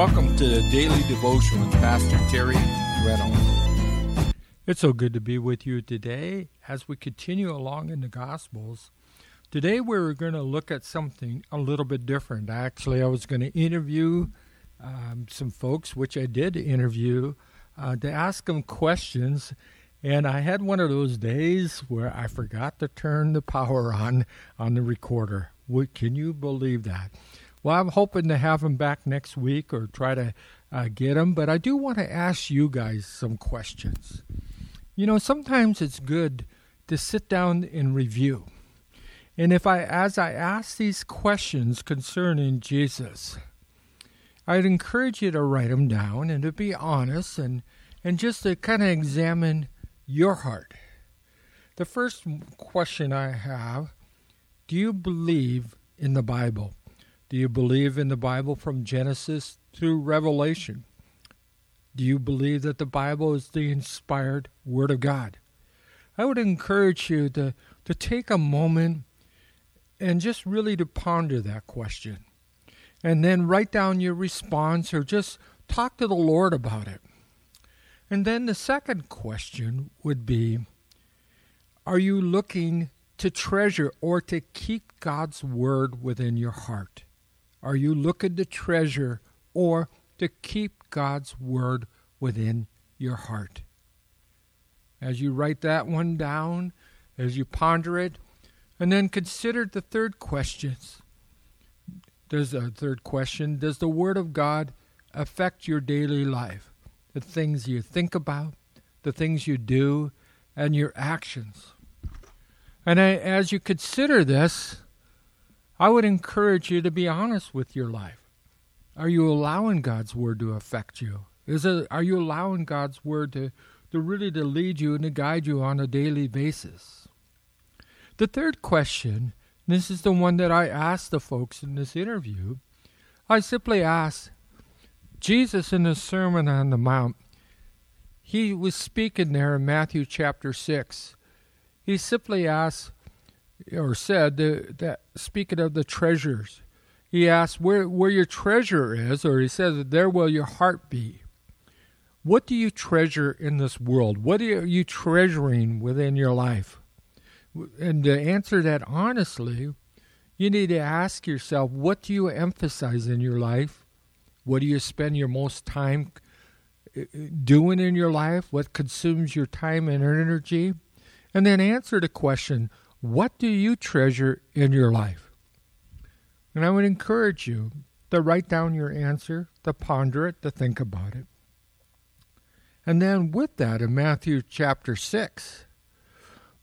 Welcome to the Daily Devotion with Pastor Terry Reynolds. It's so good to be with you today as we continue along in the Gospels. Today we're going to look at something a little bit different. Actually, I was going to interview um, some folks, which I did interview, uh, to ask them questions. And I had one of those days where I forgot to turn the power on on the recorder. Can you believe that? Well, I'm hoping to have him back next week or try to uh, get him, but I do want to ask you guys some questions. You know, sometimes it's good to sit down and review. And if I, as I ask these questions concerning Jesus, I'd encourage you to write them down and to be honest and, and just to kind of examine your heart. The first question I have Do you believe in the Bible? Do you believe in the Bible from Genesis through Revelation? Do you believe that the Bible is the inspired Word of God? I would encourage you to, to take a moment and just really to ponder that question. And then write down your response or just talk to the Lord about it. And then the second question would be Are you looking to treasure or to keep God's Word within your heart? Are you looking to treasure or to keep God's Word within your heart? As you write that one down, as you ponder it, and then consider the third questions. There's a uh, third question Does the Word of God affect your daily life? The things you think about, the things you do, and your actions. And as you consider this, I would encourage you to be honest with your life. Are you allowing God's word to affect you? Is it, are you allowing God's word to, to really to lead you and to guide you on a daily basis? The third question, this is the one that I asked the folks in this interview. I simply asked Jesus in the Sermon on the Mount, he was speaking there in Matthew chapter 6. He simply asked, or said that, that speaking of the treasures, he asked where where your treasure is, or he says there will your heart be. What do you treasure in this world? What are you treasuring within your life? And to answer that honestly, you need to ask yourself what do you emphasize in your life? What do you spend your most time uh, doing in your life? What consumes your time and energy? And then answer the question what do you treasure in your life? And I would encourage you to write down your answer, to ponder it, to think about it. And then with that, in Matthew chapter 6,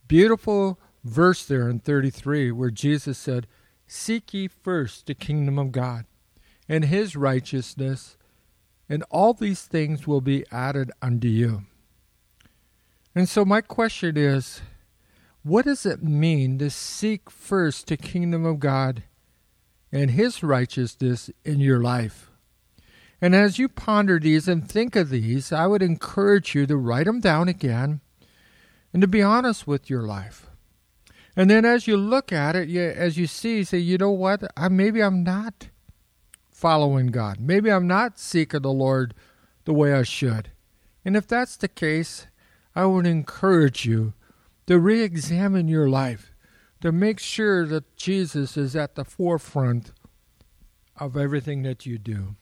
beautiful verse there in 33 where Jesus said, Seek ye first the kingdom of God and his righteousness, and all these things will be added unto you. And so, my question is what does it mean to seek first the kingdom of God and his righteousness in your life? And as you ponder these and think of these, I would encourage you to write them down again and to be honest with your life. And then as you look at it, you, as you see, say, you know what? I, maybe I'm not following God. Maybe I'm not seeking the Lord the way I should. And if that's the case, I would encourage you to re examine your life, to make sure that Jesus is at the forefront of everything that you do.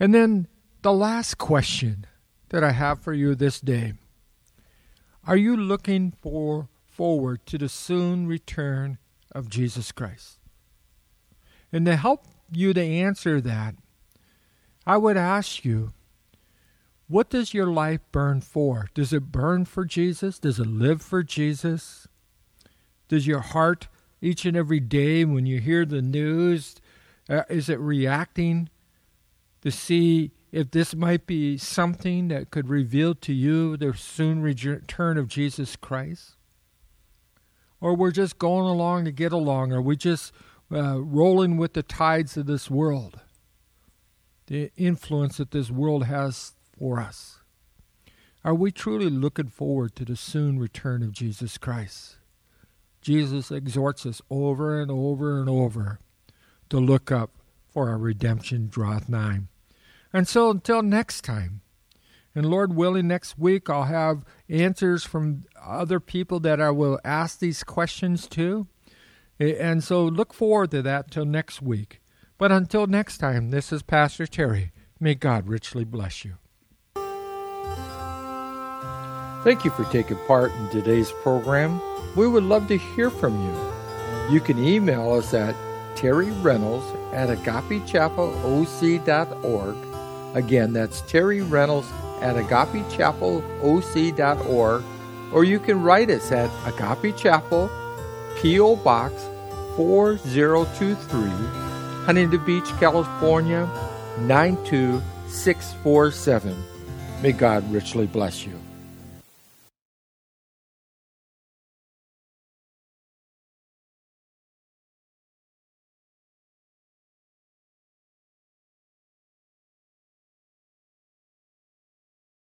And then the last question that I have for you this day Are you looking for forward to the soon return of Jesus Christ? And to help you to answer that, I would ask you what does your life burn for? Does it burn for Jesus? Does it live for Jesus? Does your heart each and every day when you hear the news, uh, is it reacting to see if this might be something that could reveal to you the soon return of Jesus Christ? Or we're just going along to get along? Are we just uh, rolling with the tides of this world? The influence that this world has for us? Are we truly looking forward to the soon return of Jesus Christ? Jesus exhorts us over and over and over to look up, for our redemption draweth nigh. And so until next time, and Lord willing, next week I'll have answers from other people that I will ask these questions to. And so look forward to that till next week. But until next time, this is Pastor Terry. May God richly bless you. Thank you for taking part in today's program. We would love to hear from you. You can email us at Terry Reynolds at agapechapelOC.org. Again, that's Terry Reynolds at agapechapelOC.org. Or you can write us at Agape Chapel, P.O. Box 4023, Huntington Beach, California 92647. May God richly bless you.